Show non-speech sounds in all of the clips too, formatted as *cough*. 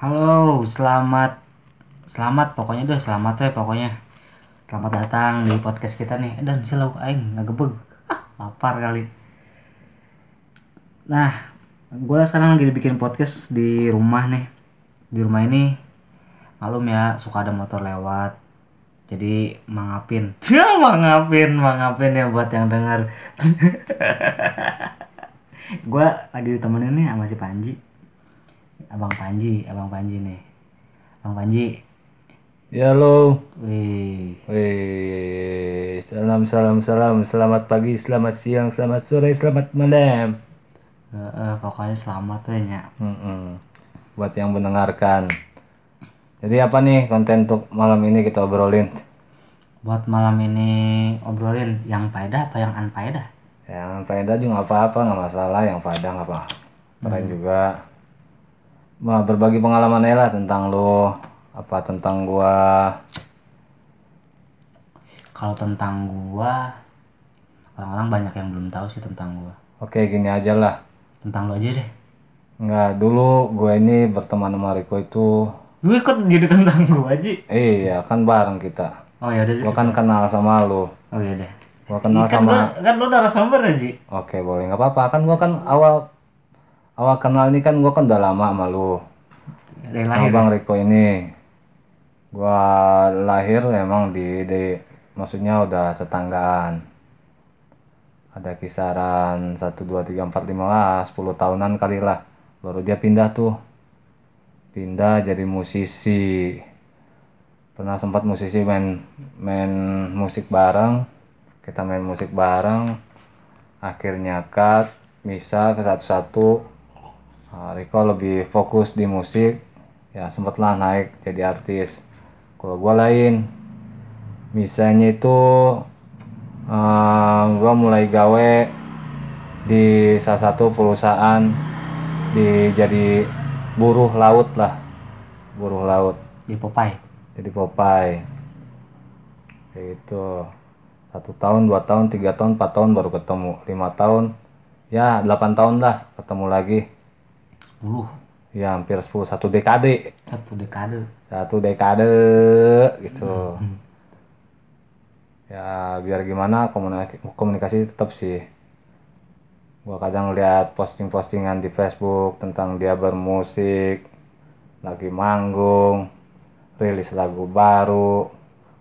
Halo, selamat selamat pokoknya deh, selamat ya pokoknya. Selamat datang di podcast kita nih. Eh, Dan silau aing ngagebeg. Ah, lapar kali. Nah, gue sekarang lagi bikin podcast di rumah nih. Di rumah ini malum ya suka ada motor lewat. Jadi mangapin. *laughs* Ya, mangapin, mangapin ya buat yang dengar. *laughs* gue lagi ditemenin nih sama si Panji. Abang Panji, Abang Panji nih. Abang Panji, Ya lo, wih, wih, salam salam salam, selamat pagi, selamat siang, selamat sore, selamat malam. Heeh, pokoknya selamat tuh ya. Mm-mm. Buat yang mendengarkan. Jadi apa nih konten untuk malam ini kita obrolin? Buat malam ini obrolin yang faedah apa yang unfaedah? Yang faedah juga apa-apa, nggak masalah. Yang faedah nggak apa. Keren juga. Nah, berbagi pengalaman lah tentang lo, apa tentang gua. Kalau tentang gua, orang-orang banyak yang belum tahu sih tentang gua. Oke, gini aja lah. Tentang lo aja deh. Nggak, dulu gue ini berteman sama Riko itu Lu ikut jadi tentang gua aja. Iya, kan bareng kita. Oh ya deh. Gua kan kenal sama lu. Oh iya deh. Gua kenal kan sama gua, kan lo narasumber aja. Oke, boleh nggak apa-apa. Kan gua kan awal awal kenal ini kan gua kan udah lama sama lu. Dari Sama lahir. Bang Riko ini. Gua lahir emang di di maksudnya udah tetanggaan. Ada kisaran 1 2 3 4 5 lah, 10 tahunan kali lah. Baru dia pindah tuh. Pindah jadi musisi. Pernah sempat musisi main main musik bareng. Kita main musik bareng. Akhirnya cut, bisa ke satu-satu. Nah, Riko lebih fokus di musik. Ya sempatlah naik jadi artis. Kalau gua lain, misalnya itu eh, gua mulai gawe di salah satu perusahaan di jadi buruh laut lah, buruh laut. Di Popeye. jadi Popeye. Kayak gitu. Satu tahun dua tahun tiga tahun empat tahun baru ketemu. Lima tahun. Ya delapan tahun lah ketemu lagi 10 ya hampir 10 satu dekade. Satu dekade. satu dekade gitu. Ya biar gimana komunikasi, komunikasi tetap sih. Gua kadang lihat posting-postingan di Facebook tentang dia bermusik lagi manggung rilis lagu baru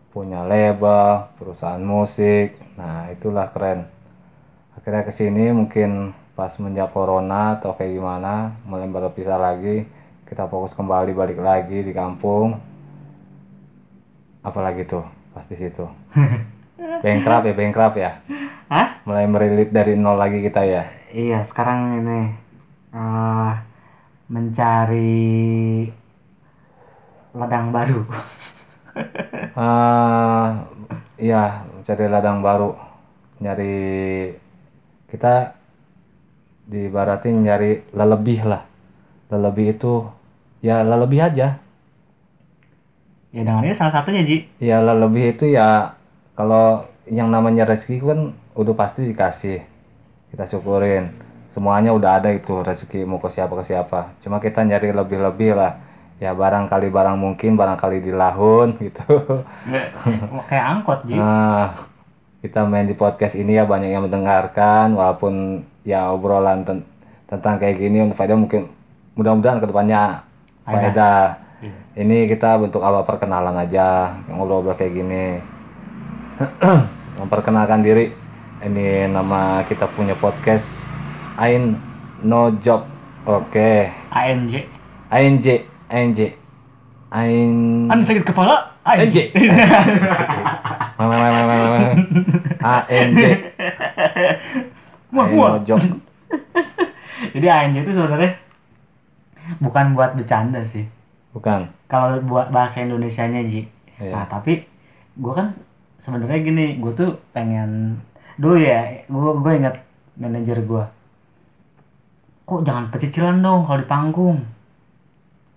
punya label perusahaan musik. Nah itulah keren. Akhirnya ke sini mungkin pas menjak corona atau kayak gimana mulai berpisah lagi kita fokus kembali balik lagi di kampung. Apalagi tuh pas di situ. *laughs* Bengkrap ya bengkrap ya? Hah? mulai merilit dari nol lagi kita ya? Iya, sekarang ini eh mencari ladang baru. eh *laughs* iya cari ladang baru. Nyari kita dibaratin nyari lelebih lah. Lelebih itu ya lelebih aja. Ya dengan ini salah satunya Ji. ya lelebih itu ya kalau yang namanya rezeki kan udah pasti dikasih. Kita syukurin. Semuanya udah ada itu rezeki mau ke siapa ke siapa. Cuma kita nyari lebih-lebih lah. Ya barangkali barang mungkin barangkali di lahun *laughs* gitu. Kayak angkot Ji. Nah, kita main di podcast ini ya banyak yang mendengarkan walaupun ya obrolan ten- tentang kayak gini untuk faedah mungkin mudah-mudahan ke depannya faedah. Iya. Ini kita bentuk awal perkenalan aja ngobrol-ngobrol kayak gini. *clears throat* Memperkenalkan diri. Ini nama kita punya podcast Ain No Job. Oke. ANJ. ANJ ANJ Ain Anda sakit kepala? ANJ. ANJ. Muah, muah. Job. *laughs* Jadi ANJ itu sebenarnya bukan buat bercanda sih. Bukan. Kalau buat bahasa Indonesianya Ji. Iya. Nah, tapi gue kan sebenarnya gini, gue tuh pengen dulu ya, gue gue ingat manajer gue. Kok jangan pecicilan dong kalau di panggung.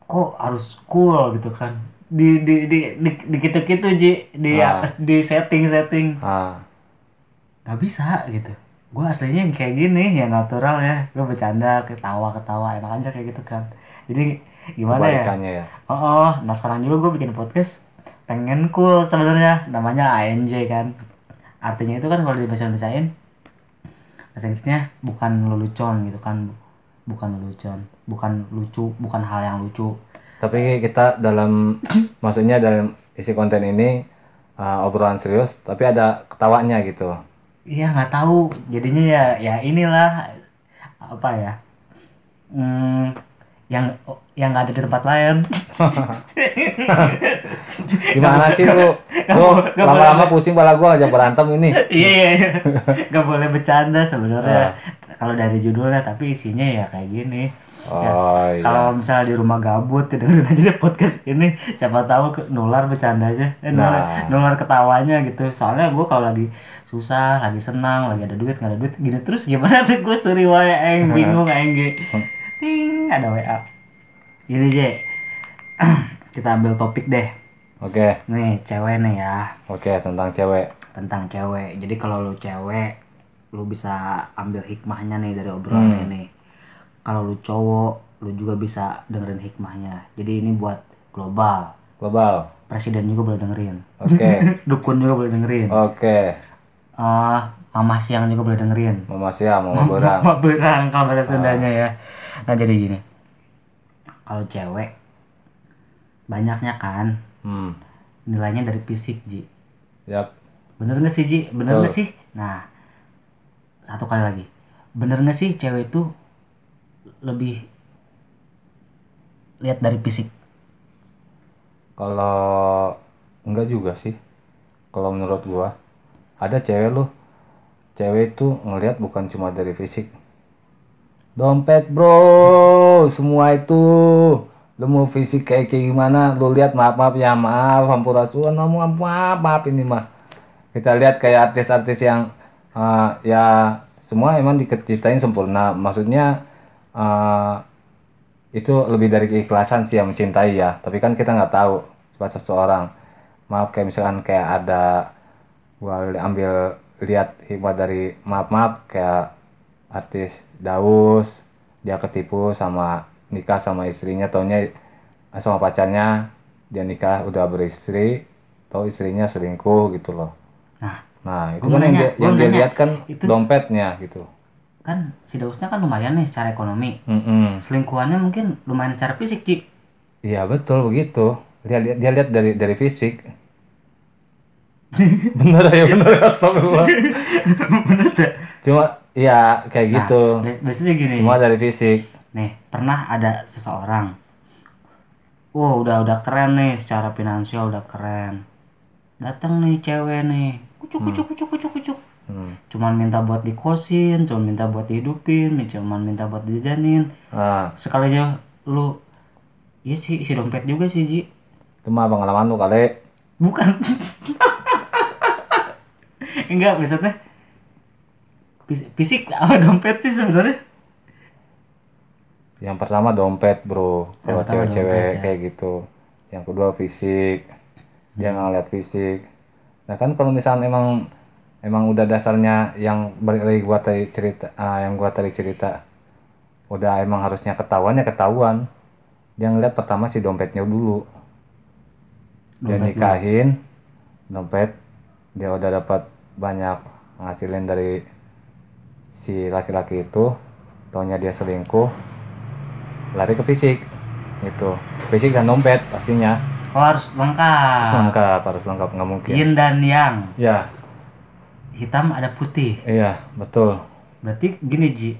Kok harus cool gitu kan. Di di di di, di gitu-gitu Ji, di Ah. di setting-setting. Ah. Gak bisa gitu. Gue aslinya yang kayak gini, ya natural ya. Gue bercanda, ketawa-ketawa, enak aja kayak gitu kan. Jadi gimana ya ya. oh, oh nah sekarang juga gue bikin podcast pengen cool sebenarnya namanya ANJ kan artinya itu kan kalau di bahasa Indonesiain bahasa Inggrisnya bukan lelucon gitu kan bukan lelucon bukan lucu bukan hal yang lucu Tapi kita dalam maksudnya dalam isi konten ini uh, obrolan serius tapi ada ketawanya gitu. Iya nggak tahu jadinya ya ya inilah apa ya hmm, yang yang nggak ada di tempat lain *laughs* Gimana sih lu? Lu lama-lama pusing pala gua ngajak berantem ini. *laughs* iya iya iya. *laughs* nggak boleh bercanda sebenarnya Ah. kalau dari judulnya tapi isinya ya kayak gini Oh iya. kalau misalnya di rumah gabut ya dengerin aja deh podcast ini siapa tahu nular bercandanya. Eh, nular, Nah. nular ketawanya gitu. Soalnya gue kalau lagi susah lagi senang lagi ada duit nggak ada duit gini terus gimana tuh gue seri wae eng? *laughs* Bingung eng ge ting ada wa ini je *clears throat* kita ambil topik deh. Oke, nih cewek nih ya. Oke tentang cewek. tentang cewek. Jadi kalau lu cewek lu bisa ambil hikmahnya nih dari obrolan Hmm. ini kalau lu cowok lu juga bisa dengerin hikmahnya jadi ini buat global Global. presiden juga boleh dengerin Oke. *laughs* dukun juga boleh dengerin Oke. Eh, mama siang juga boleh dengerin Mama siap, mama berang. mama berang kalau bahasa Sundanya ya nah jadi gini kalau cewek banyaknya kan Hmm. nilainya dari fisik Ji Yap. Bener gak sih Ji? Bener Betul. gak sih? Nah, satu kali lagi. Bener gak sih cewek itu lebih lihat dari fisik? Kalau enggak juga sih. Kalau menurut gua ada cewek lu. Cewek itu ngelihat bukan cuma dari fisik. Dompet bro, semua itu. Lu mau fisik kayak kayak gimana? Lu lihat maaf maaf ya maaf, hampurasun, maaf maaf maaf ini mah. Kita lihat kayak artis-artis yang eh, ya semua emang diciptain sempurna. Maksudnya eh, itu lebih dari keikhlasan sih yang mencintai ya. Tapi kan kita nggak tahu sifat seseorang. Maaf kayak misalkan kayak ada gua ambil lihat hikmah dari maaf maaf kayak artis Daus dia ketipu sama nikah sama istrinya taunya eh, sama pacarnya dia nikah udah beristri tau istrinya selingkuh gitu loh. Nah, nah itu kan yang dia, yang dia lihat kan itu- dompetnya gitu kan si Dausnya kan lumayan nih secara ekonomi. Mm-mm. Selingkuhannya mungkin lumayan secara fisik, Ci. Iya betul begitu. Dia lihat dia lihat dari dari fisik. *laughs* bener ya bener ya astagfirullah. *laughs* Bener. Cuma ya kayak Nah, gitu. bi- Biasanya gini. Semua dari fisik. Nih, pernah ada seseorang. Wow, udah udah keren nih secara finansial udah keren. Datang nih cewek nih. Kucuk kucuk kucuk kucuk kucuk. Hmm. Cuman minta buat dikosin, cuman minta buat dihidupin, cuman minta buat dijanin. Nah, Sekalinya lu Iya sih, isi dompet juga sih, Ji. itu mah pengalaman lu kali. Bukan. Enggak, maksudnya fis- fisik apa dompet sih sebenarnya? Yang pertama dompet, Bro. Kalau cewek-cewek ya. kayak gitu. Yang kedua fisik. Dia Hmm. nggak ngeliat fisik. Nah, kan kalau misalnya emang emang udah dasarnya yang balik lagi gua tadi cerita ah, yang gua tadi cerita. Udah emang harusnya ketahuan ya ketahuan. Dia ngeliat pertama si dompetnya dulu. Dia nikahin dompet. Dia udah dapat banyak ngasilin dari si laki-laki itu. Taunya dia selingkuh lari ke fisik gitu. Fisik dan dompet pastinya. Oh, harus harus lengkap. lengkap harus lengkap nggak mungkin. Yin dan yang. ya Hitam ada putih. iya betul Berarti gini, Ji.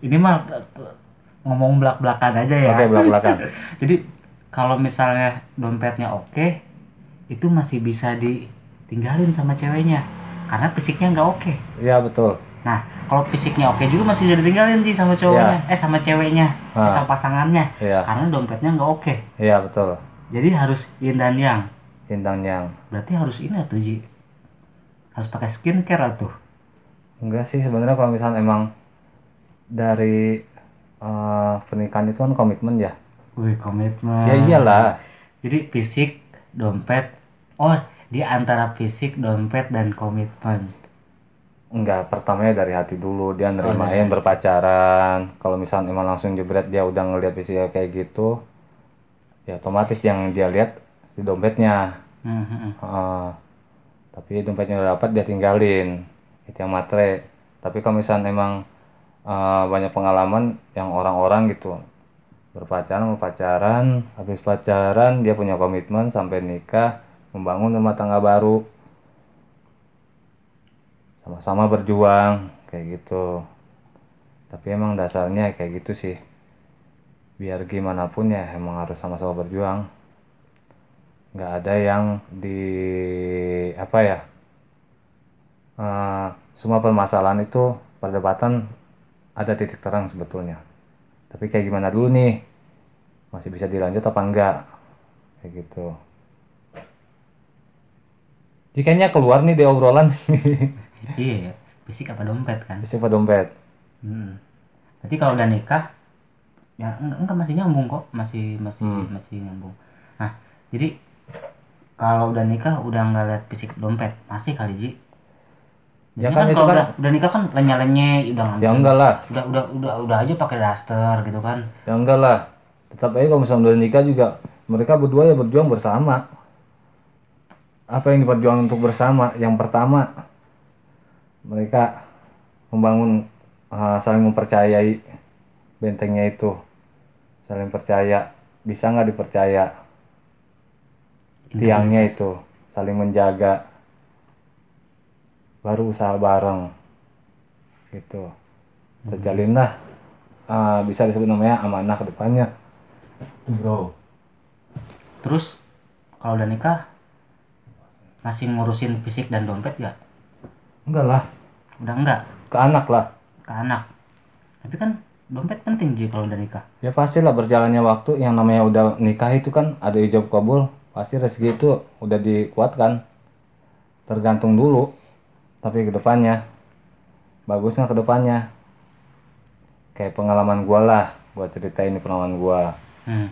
Ini mah eh, ngomong belak-belakan aja ya. oke belak belakan *laughs* Jadi kalau misalnya dompetnya oke, itu masih bisa ditinggalin sama ceweknya. Karena fisiknya nggak oke. iya betul Nah, kalau fisiknya oke juga masih bisa ditinggalin sih sama cowoknya, eh sama ceweknya, eh, Ah. sama pasangannya. iya Karena dompetnya nggak oke. iya betul Jadi harus yin dan yang. bintang yang Berarti harus ini tuh Ji. Harus pakai skincare tuh. enggak sih sebenarnya kalau misalnya emang dari eh, pernikahan itu kan komitmen ya Wih, komitmen. ya iyalah Jadi fisik, dompet. Oh, di antara fisik, dompet dan komitmen. Enggak, pertamanya dari hati dulu dia Oh, nerimain berpacaran. Kalau misalnya emang langsung jebret dia udah ngeliat fisiknya kayak gitu, ya otomatis yang dia lihat di dompetnya Hmm, hmm, hmm. Tapi dompetnya udah dapat dia tinggalin itu yang matre. Tapi kalau misalnya emang eh, banyak pengalaman yang orang-orang gitu berpacaran berpacaran habis pacaran dia punya komitmen sampai nikah membangun rumah tangga baru. Sama-sama berjuang kayak gitu. Tapi emang dasarnya kayak gitu sih. Biar gimana pun ya emang harus sama-sama berjuang nggak ada yang di apa ya eh, semua permasalahan itu perdebatan ada titik terang sebetulnya. Tapi kayak gimana dulu nih? Masih bisa dilanjut apa enggak? Kayak gitu. Jikanya keluar nih di obrolan. *laughs* Iya ya fisik apa dompet kan? Bisa apa dompet? Hmm. berarti kalau udah nikah ya enggak, enggak masih nyambung kok. Masih masih Hmm. masih nyambung. Nah jadi kalau udah nikah udah nggak lihat fisik dompet. Masih kali ji. Ya Biasanya kan kan, itu kalau kan- udah, udah nikah kan lenye-lenye udah ngambil ya enggak lah. Udah udah udah udah aja pakai daster gitu kan. Ya enggak lah. Tetap aja kalau misalnya udah nikah juga mereka berdua ya berjuang bersama. Apa yang diperjuangkan untuk bersama? Yang pertama mereka membangun uh, saling mempercayai bentengnya itu. Saling percaya. Bisa nggak dipercaya tiangnya itu saling menjaga. Baru usaha bareng gitu. Terjalinlah uh, bisa disebut namanya amanah ke depannya. Bro. Terus kalau udah nikah masih ngurusin fisik dan dompet gak enggak lah. Udah enggak ke anak lah. Ke anak. Tapi kan dompet penting ji kalau udah nikah. Ya pastilah berjalannya waktu. Yang namanya udah nikah itu kan ada ijab kabul pasti rezeki itu udah dikuatkan. Tergantung dulu tapi ke depannya. Bagusnya ke depannya. Kayak pengalaman gua lah gua ceritain ini pengalaman gua. Hmm.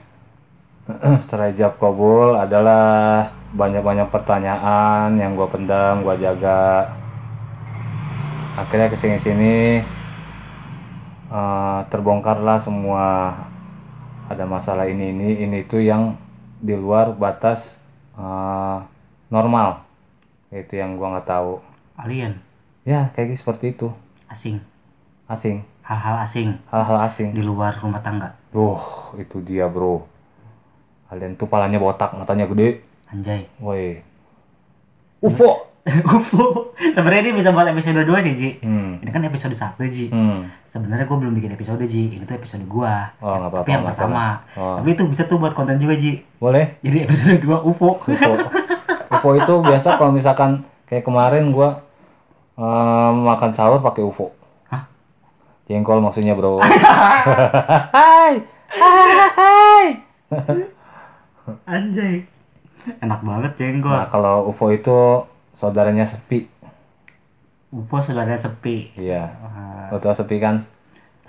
*clears throat* setelah ijab kabul adalah banyak-banyak pertanyaan yang gua pendam gua jaga. Akhirnya ke sini-sini eh, terbongkarlah semua. Ada masalah ini ini ini itu yang di luar batas eh, normal. Itu yang gua nggak tahu. Alien? Ya kayak gitu, seperti itu. Asing? Asing. Hal-hal asing? Hal-hal asing. Di luar rumah tangga? Duh, itu dia bro. Kalian tuh palanya botak matanya gede. Anjay. Woi. UFO *laughs* UFO sebenarnya ini bisa buat episode 2 sih Ji. Hmm. ini kan episode 1 Ji. Hmm. sebenarnya gue belum bikin episode Ji. Ini tuh episode gua. Oh nggak apa-apa tapi yang pertama. Oh. tapi itu bisa tuh buat konten juga Ji. Boleh. Jadi episode 2 UFO UFO UFO itu biasa kalau misalkan kayak kemarin gua eh, makan sahur pakai UFO Hah? jengkol maksudnya bro. *laughs* Hai. Hai. Anjay. Enak banget jengkol. Nah kalau UFO itu saudaranya sepi. UFO saudaranya sepi. Iya. Wah, lo tau sepi kan?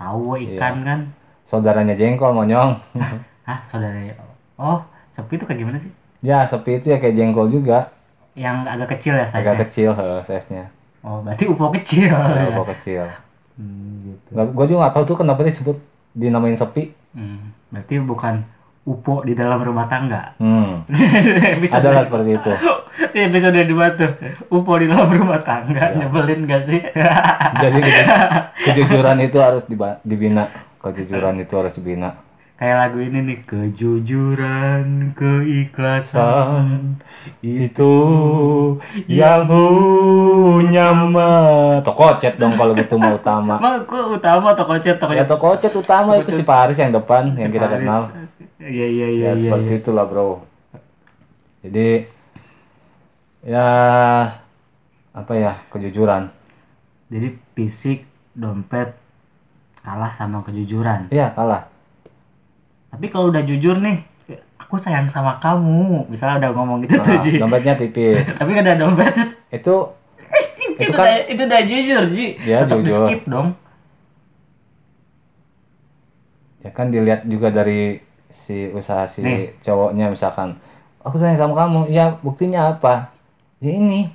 Tahu Iya. ikan kan? Saudaranya jengkol monyong. *laughs* Hah saudaranya oh sepi itu kayak gimana sih? Ya sepi itu ya kayak jengkol juga. Yang agak kecil ya size agak kecil eh, size-nya. Oh berarti UFO kecil. Ya, ya. UFO kecil. Hmm, gitu. gue juga nggak tahu tuh kenapa disebut dinamain sepi. Hmm, berarti bukan UFO di dalam rumah tangga. Hmm. *laughs* episode adalah seperti itu. *laughs* Episode 2 tuh UFO di dalam rumah tangga Iya. nyebelin gak sih? Jadi keju- *laughs* kejujuran itu harus dibina. Kejujuran itu harus dibina. Kayak lagu ini nih kejujuran keikhlasan itu yang nyama toko chat dong kalau gitu mau utama. Aku utama toko chat toko ya chat. toko chat utama itu si Paris yang depan yang kita Paris. kenal iya iya iya ya iya seperti iya. itulah bro. Jadi ya apa ya kejujuran. Jadi fisik dompet kalah sama kejujuran. Iya kalah. Tapi kalau udah jujur nih aku sayang sama kamu. Misalnya udah ngomong gitu tuh Nah, Ji. dompetnya tipis. *laughs* Tapi kan ada dompet. Itu *laughs* itu, itu kan udah, itu udah jujur Ji. Ya, tetap di jujur. skip dong. Ya kan dilihat juga dari si usaha si Nih. cowoknya misalkan aku sayang sama kamu ya buktinya apa? Ya ini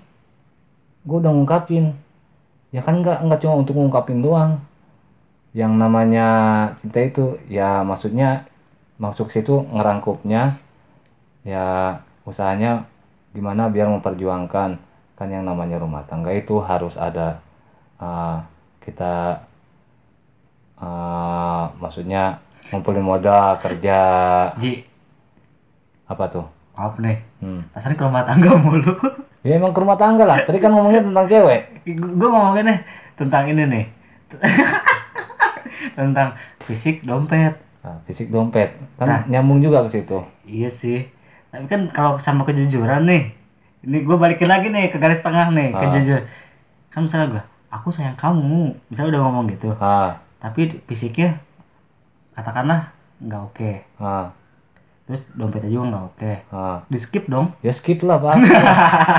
gue udah ngungkapin. Ya kan nggak nggak cuma untuk ngungkapin doang. Yang namanya cinta itu ya maksudnya masuk situ ngerangkupnya ya usahanya gimana biar memperjuangkan. Kan yang namanya rumah tangga itu harus ada uh, kita uh, maksudnya ngumpulin modal kerja. Ji. Apa tuh? Maaf nih. Hmm. rasanya ke rumah tangga mulu. Ya emang ke rumah tangga lah. Tadi kan ngomongnya tentang cewek. Gue ngomongin nih tentang ini nih. *laughs* Tentang fisik dompet. Nah, fisik dompet. Kan Nah. nyambung juga ke situ. Iya sih. Tapi kan kalau sama kejujuran nih ini gue balikin lagi nih ke garis tengah nih Ah. kejujuran kan misalnya gue aku sayang kamu. Misalnya udah ngomong gitu. Ah. Tapi fisiknya katakanlah nggak oke. Ah terus dompetnya juga nggak oke. Ah di skip dong. Ya skip lah pak.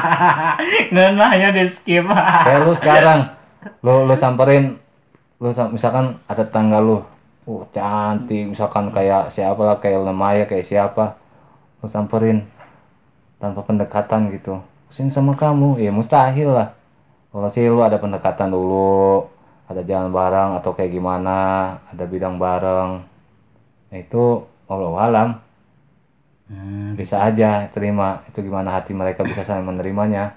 *laughs* Nggak nanya di skip. Kayak lu sekarang lu lu samperin lu misalkan ada tetangga lu uh cantik misalkan kayak siapa lah kayak Lemaya kayak siapa lu samperin tanpa pendekatan gitu. Sini sama kamu. Ya mustahil lah. Kalau sih lu ada pendekatan dulu ada jalan bareng atau kayak gimana ada bidang bareng. Nah, itu Allah alam. Hmm, bisa aja terima. Itu gimana hati mereka bisa saling menerimanya.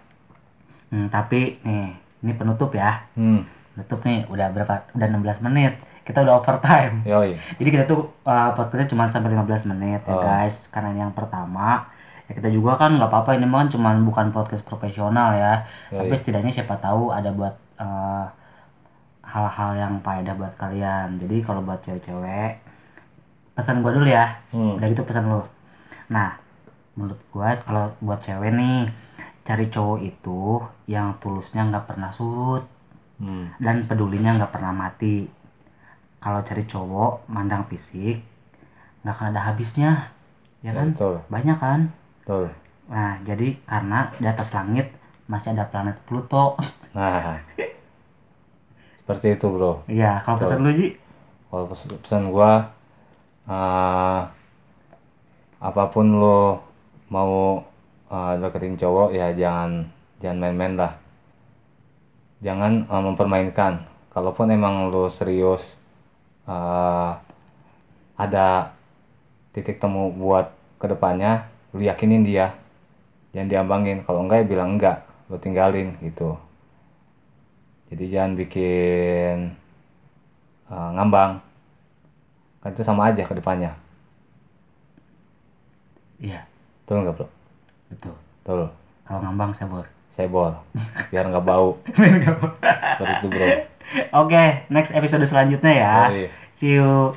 Hmm, tapi nih ini penutup ya. Hmm. Penutup nih udah berapa udah 16 menit. Kita udah overtime. Jadi kita tuh uh, podcastnya cuma sampai 15 menit ya Oh. guys. Karena yang pertama ya kita juga kan nggak apa-apa. Ini kan cuma bukan podcast profesional ya. Tapi setidaknya siapa tahu ada buat uh, hal-hal yang faedah buat kalian. Jadi kalau buat cewek-cewek pesan gua dulu ya. Hmm. udah gitu pesan lu. Nah menurut gua kalau buat cewek nih cari cowok itu yang tulusnya nggak pernah surut Hmm. dan pedulinya nggak pernah mati. Kalau cari cowok mandang fisik nggak akan ada habisnya. Ya kan? betul. Banyak kan? Betul. Nah jadi karena di atas langit masih ada planet Pluto. Nah, *laughs* seperti itu bro. iya kalau pesan lu Ji Kalau pes- pesan gua, eh, apa pun lo mau eh, deketin cowok ya jangan jangan main-main lah. Jangan eh, mempermainkan. Kalaupun emang lo serius, eh, ada titik temu buat ke depannya, lu yakinin dia, jangan diambangin. Kalau enggak ya bilang enggak, lo tinggalin gitu. Jadi jangan bikin uh, ngambang. Kan itu sama aja ke depannya. iya Betul nggak bro? betul Betul. kalau ngambang sebor Sebol. *laughs* Biar nggak bau. Seperti itu bro. oke next episode selanjutnya ya Yoi. see you